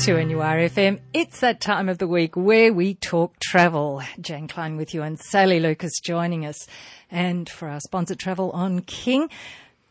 2NURFM. It's that time of the week where we talk travel. Jane Klein with you and Sally Lucas joining us. And for our sponsored travel on King,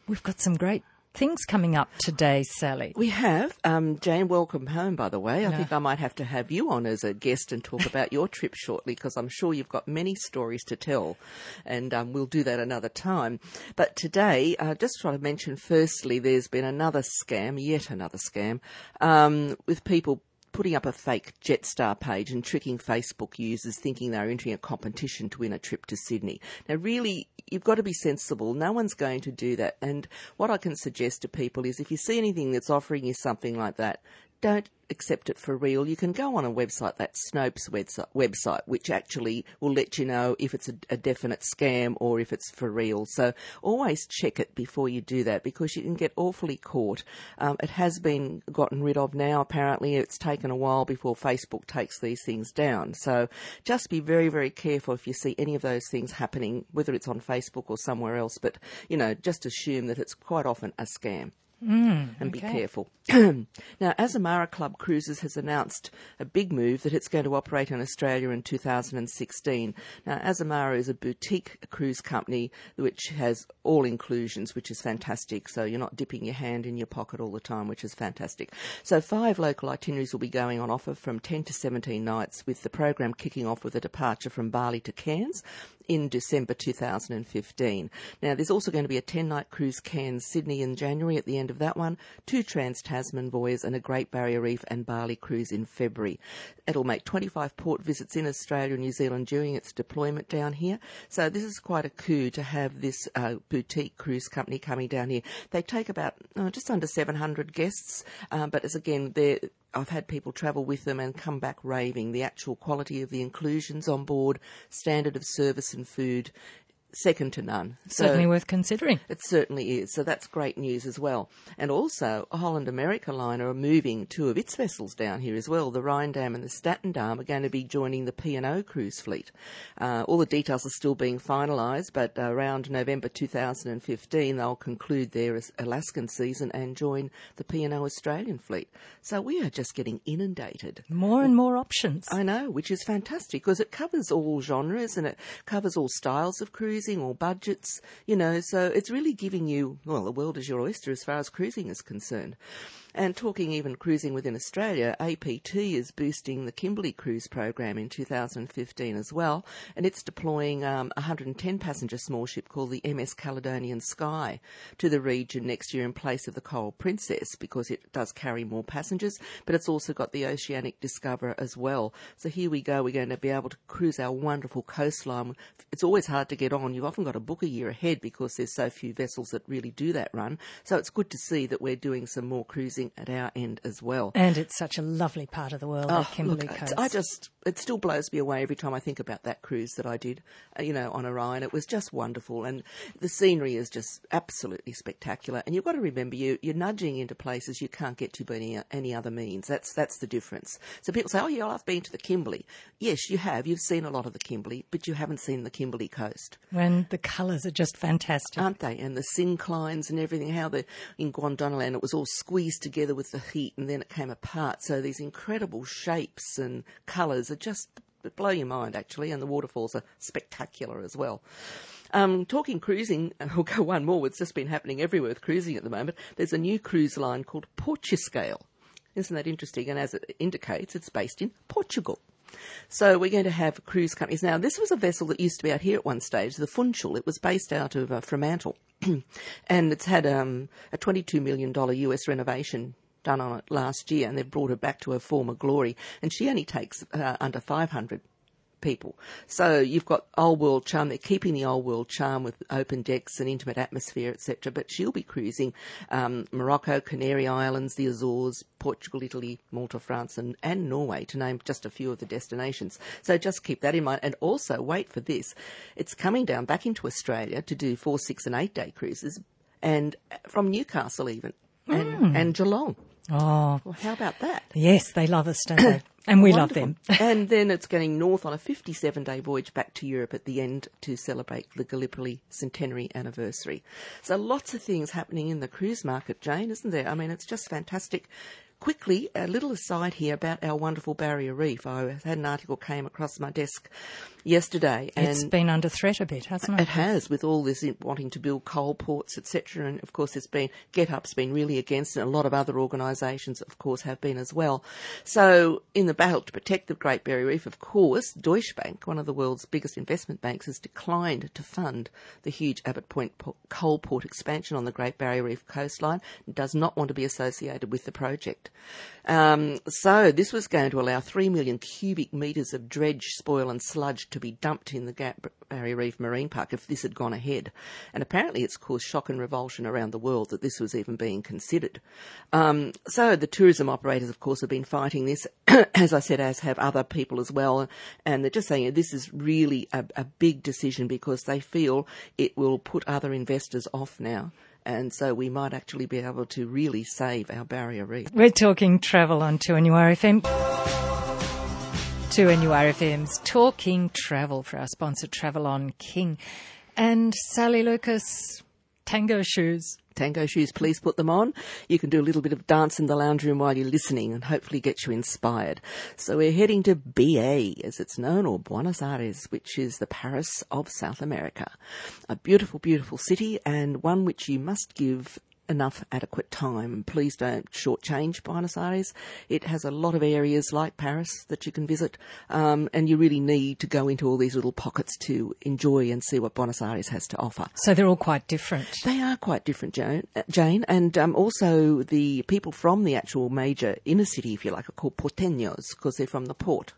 we've got some great things coming up today, Sally. We have. Um, Jane, welcome home, by the way. I think I might have to have you on as a guest and talk about your trip shortly because I'm sure you've got many stories to tell, and um, we'll do that another time. But today, uh, just want to mention firstly, there's been another scam, yet another scam, um, with people putting up a fake Jetstar page and tricking Facebook users thinking they're entering a competition to win a trip to Sydney. Now, really, you've got to be sensible. No one's going to do that. And what I can suggest to people is if you see anything that's offering you something like that, don't accept it for real, you can go on a website, that Snopes website, which actually will let you know if it's a, a, definite scam or if it's for real. So always check it before you do that because you can get awfully caught. Um, it has been gotten rid of now, apparently. It's taken a while before Facebook takes these things down. So just be very, very careful if you see any of those things happening, whether it's on Facebook or somewhere else. But, you know, just assume that it's quite often a scam. Mm, and okay. be careful. now, Azamara Club Cruises has announced a big move that it's going to operate in Australia in 2016. Now, Azamara is a boutique cruise company which has all inclusions, which is fantastic. So you're not dipping your hand in your pocket all the time, which is fantastic. So five local itineraries will be going on offer from 10 to 17 nights, with the program kicking off with a departure from Bali to Cairns in December 2015. Now, there's also going to be a 10 night cruise Cairns Sydney in January at the end of that one, two Trans Tasman voyages, and a Great Barrier Reef and Bali cruise in February. It'll make 25 port visits in Australia and New Zealand during its deployment down here. So, this is quite a coup to have this uh, boutique cruise company coming down here. They take about oh, just under 700 guests, um, but as again, they're I've had people travel with them and come back raving. The actual quality of the inclusions on board, standard of service and food, second to none. Certainly so worth considering. It certainly is. So that's great news as well. And also, Holland America Line are moving two of its vessels down here as well. The Ryndam and the Statendam are going to be joining the P&O cruise fleet. Uh, all the details are still being finalised, but around November 2015, they'll conclude their Alaskan season and join the P&O Australian fleet. So we are just getting inundated. More and more options. I know, which is fantastic because it covers all genres and it covers all styles of cruise cruising or budgets, you know, so it's really giving you, well, the world is your oyster as far as cruising is concerned. And talking even cruising within Australia, APT is boosting the Kimberley cruise program in 2015 as well, and it's deploying um, a 110 passenger small ship called the MS Caledonian Sky to the region next year in place of the Coral Princess because it does carry more passengers, but it's also got the Oceanic Discoverer as well. So here we go, we're going to be able to cruise our wonderful coastline. It's always hard to get on. You've often got to book a year ahead because there's so few vessels that really do that run. So it's good to see that we're doing some more cruising at our end as well. And it's such a lovely part of the world, oh, Kimberley look, Coast. I just, it still blows me away every time I think about that cruise that I did, uh, you know, on Orion. It was just wonderful. And the scenery is just absolutely spectacular. And you've got to remember, you, you're nudging into places you can't get to by any, any other means. That's, that's the difference. So people say, oh, yeah, I've been to the Kimberley. Yes, you have. You've seen a lot of the Kimberley, but you haven't seen the Kimberley coast. When the colours are just fantastic. Aren't they? And the synclines and everything, how the, in Gondwanaland it was all squeezed together with the heat and then it came apart. So these incredible shapes and colours are just blow your mind actually, and the waterfalls are spectacular as well. Um, talking cruising, we'll go one more. It's just been happening everywhere with cruising at the moment. There's a new cruise line called Portuscale. Isn't that interesting? And as it indicates, it's based in Portugal. So we're going to have cruise companies. Now, this was a vessel that used to be out here at one stage, the Funchal. It was based out of uh, Fremantle. and it's had um, a $22 million US renovation done on it last year, and they've brought her back to her former glory. And she only takes uh, under 500 people. So you've got old world charm. They're keeping the old world charm with open decks and intimate atmosphere, etc. But she'll be cruising um, Morocco, Canary Islands, the Azores, Portugal, Italy, Malta, France, and, and Norway, to name just a few of the destinations. So just keep that in mind. And also wait for this. It's coming down back into Australia to do four, six, and eight day cruises, and from Newcastle even, and, Mm. and Geelong. Oh, Well, how about that? yes, they love us, don't they? And we love them. And then it's going north on a 57 day voyage back to Europe at the end to celebrate the Gallipoli centenary anniversary. So lots of things happening in the cruise market, Jane, isn't there? I mean, it's just fantastic. Quickly, a little aside here about our wonderful barrier reef. I had an article came across my desk yesterday, and it's been under threat a bit, hasn't it? It has, with all this wanting to build coal ports, etc. And of course, it's been GetUp's been really against it. And a lot of other organisations, of course, have been as well. So, in the battle to protect the Great Barrier Reef, of course, Deutsche Bank, one of the world's biggest investment banks, has declined to fund the huge Abbot Point coal port expansion on the Great Barrier Reef coastline. It does not want to be associated with the project. Um, so this was going to allow 3 million cubic metres of dredge, spoil and sludge to be dumped in the Great Barrier Reef Marine Park if this had gone ahead. And apparently it's caused shock and revulsion around the world that this was even being considered. Um, so the tourism operators, of course, have been fighting this, as I said, as have other people as well. And they're just saying this is really a, a big decision because they feel it will put other investors off now and so we might actually be able to really save our barrier reef. We're talking travel on 2NURFM. 2NURFM's Talking Travel for our sponsor Travel on King. And Sally Lucas, tango shoes tango shoes, please put them on. You can do a little bit of dance in the lounge room while you're listening and hopefully get you inspired. So we're heading to BA, as it's known, or Buenos Aires, which is the Paris of South America. A beautiful, beautiful city and one which you must give enough adequate time. Please don't shortchange Buenos Aires. It has a lot of areas like Paris that you can visit, um, and you really need to go into all these little pockets to enjoy and see what Buenos Aires has to offer. So they're all quite different. They are quite different, Jane. Jane and um, also the people from the actual major inner city, if you like, are called porteños because they're from the port.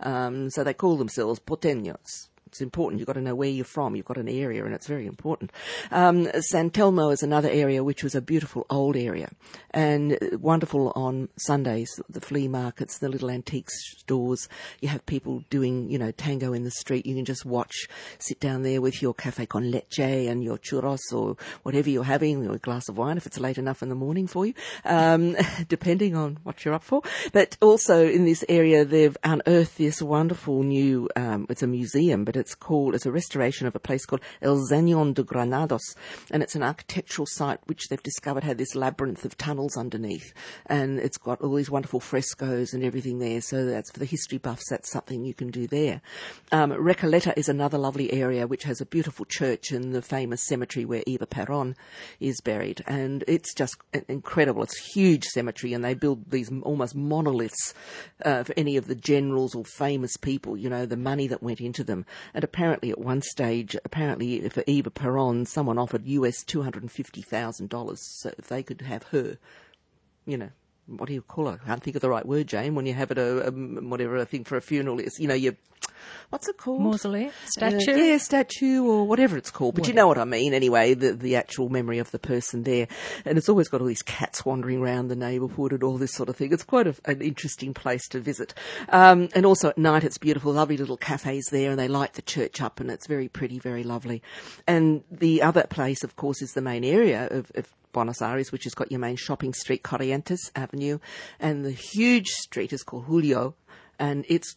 Um, so they call themselves porteños it's important. You've got to know where you're from. You've got an area, and it's very important. Um, San Telmo is another area which was a beautiful old area and wonderful on Sundays. The flea markets, the little antique stores. You have people doing, you know, tango in the street. You can just watch, sit down there with your cafe con leche and your churros or whatever you're having, or a glass of wine if it's late enough in the morning for you, um, depending on what you're up for. But also in this area, they've unearthed this wonderful new. Um, it's a museum, but it's called, it's a restoration of a place called El Zanjón de Granados. And it's an architectural site which they've discovered had this labyrinth of tunnels underneath. And it's got all these wonderful frescoes and everything there. So that's for the history buffs, that's something you can do there. Um, Recoleta is another lovely area which has a beautiful church and the famous cemetery where Eva Peron is buried. And it's just incredible. It's a huge cemetery and they build these almost monoliths uh, for any of the generals or famous people, you know, the money that went into them. And apparently, at one stage, apparently for Eva Peron, someone offered US two hundred and fifty thousand dollars so if they could have her, you know, what do you call it? I can't think of the right word, Jane. When you have it, a, a whatever a thing for a funeral is, you know, you what's it called? Mausoleum, statue, uh, yeah, statue or whatever it's called. But whatever. you know what I mean. Anyway, the the actual memory of the person there, and it's always got all these cats wandering around the neighbourhood and all this sort of thing. It's quite a, an interesting place to visit. Um, and also at night, it's beautiful, lovely little cafes there, and they light the church up, and it's very pretty, very lovely. And the other place, of course, is the main area of, of Buenos Aires, which has got your main shopping street, Corrientes Avenue, and the huge street is called Julio, and it's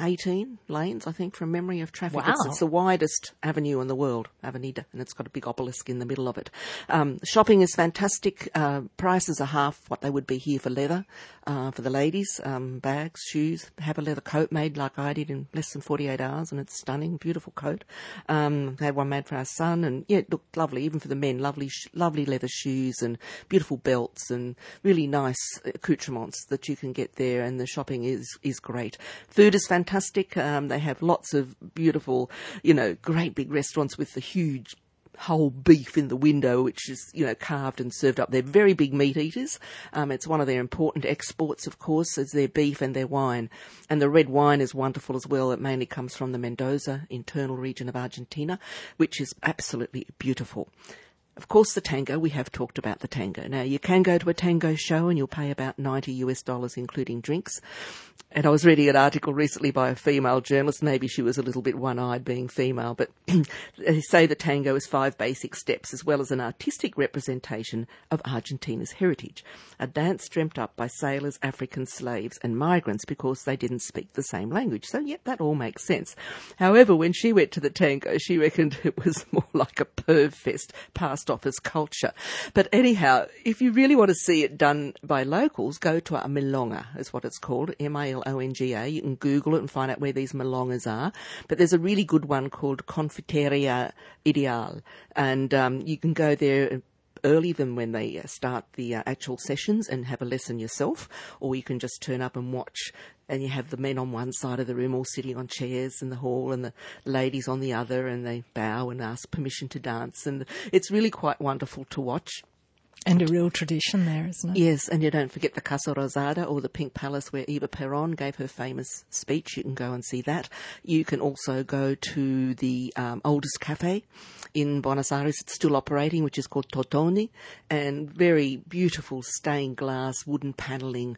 18 lanes, I think, from memory of traffic. Wow. It's, it's, the widest avenue in the world, Avenida, and it's got a big obelisk in the middle of it. Um, shopping is fantastic. Uh, prices are half what they would be here for leather uh, for the ladies. Um, bags, shoes. Have a leather coat made like I did in less than 48 hours, and it's stunning, beautiful coat. Um, had one made for our son, and yeah, it looked lovely, even for the men. Lovely, sh- lovely leather shoes and beautiful belts and really nice accoutrements that you can get there, and the shopping is, is great. Food is fantastic fantastic. Um, they have lots of beautiful, you know, great big restaurants with the huge whole beef in the window, which is, you know, carved and served up. They're very big meat eaters. Um, it's one of their important exports, of course, is their beef and their wine. And the red wine is wonderful as well. It mainly comes from the Mendoza internal region of Argentina, which is absolutely beautiful. Of course, the tango, we have talked about the tango. Now, you can go to a tango show and you'll pay about 90 US dollars, including drinks. And I was reading an article recently by a female journalist. Maybe she was a little bit one eyed being female, but they say the tango is five basic steps as well as an artistic representation of Argentina's heritage. A dance dreamt up by sailors, African slaves, and migrants because they didn't speak the same language. So, yep, that all makes sense. However, when she went to the tango, she reckoned it was more like a perv fest passed office culture. But anyhow, if you really want to see it done by locals, go to a milonga, is what it's called, M-I-L-O-N-G-A. You can Google it and find out where these milongas are. But there's a really good one called Confiteria Ideal, and um, you can go there early than when they uh, start the uh, actual sessions and have a lesson yourself, or you can just turn up and watch. And you have the men on one side of the room all sitting on chairs in the hall and the ladies on the other and they bow and ask permission to dance. And it's really quite wonderful to watch. And a real tradition there, isn't it? Yes, and you don't forget the Casa Rosada or the Pink Palace where Eva Peron gave her famous speech. You can go and see that. You can also go to the um, oldest cafe in Buenos Aires. It's still operating, which is called Tortoni, and very beautiful stained glass, wooden panelling,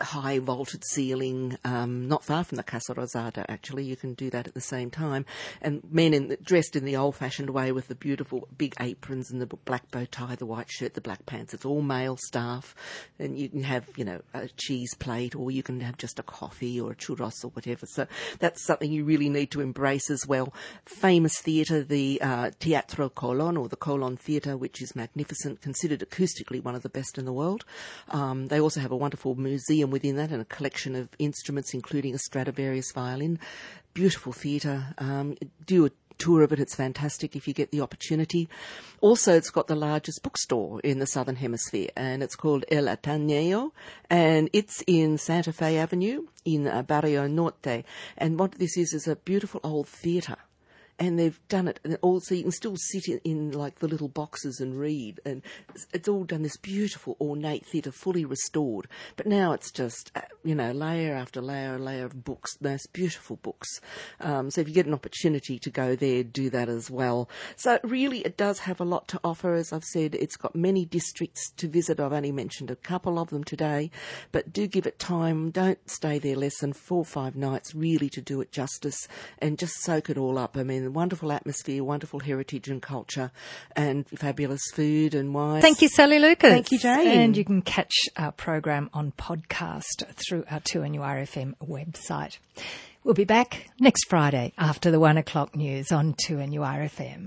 high vaulted ceiling, um, not far from the Casa Rosada, actually. You can do that at the same time. And men in, dressed in the old fashioned way with the beautiful big aprons and the black bow tie, the white shirt, the black pants. It's all male staff. And you can have, you know, a cheese plate or you can have just a coffee or a churros or whatever. So that's something you really need to embrace as well. Famous theatre, the uh, Teatro Colon or the Colon Theatre, which is magnificent, considered acoustically one of the best in the world. Um, they also have a wonderful museum within that and a collection of instruments, including a Stradivarius violin. Beautiful theatre. Um, do a tour of it. It's fantastic if you get the opportunity. Also, it's got the largest bookstore in the Southern Hemisphere, and it's called El Ateneo, and it's in Santa Fe Avenue in uh, Barrio Norte. And what this is is a beautiful old theatre and they've done it all so you can still sit in, in, like the little boxes and read and it's, it's, all done this beautiful ornate theatre fully restored. But now it's just uh, you know layer after layer layer of books most beautiful books. Um, so if you get an opportunity to go there do that as well. So really it does have a lot to offer. As I've said it's got many districts to visit. I've only mentioned a couple of them today. But do give it time. Don't stay there less than four or five nights really to do it justice and just soak it all up. I mean wonderful atmosphere, wonderful heritage and culture, and fabulous food and wine. Thank you, Sally Lucas. Thank you, Jane. And you can catch our program on podcast through our 2NURFM website. We'll be back next Friday after the one o'clock news on 2NURFM.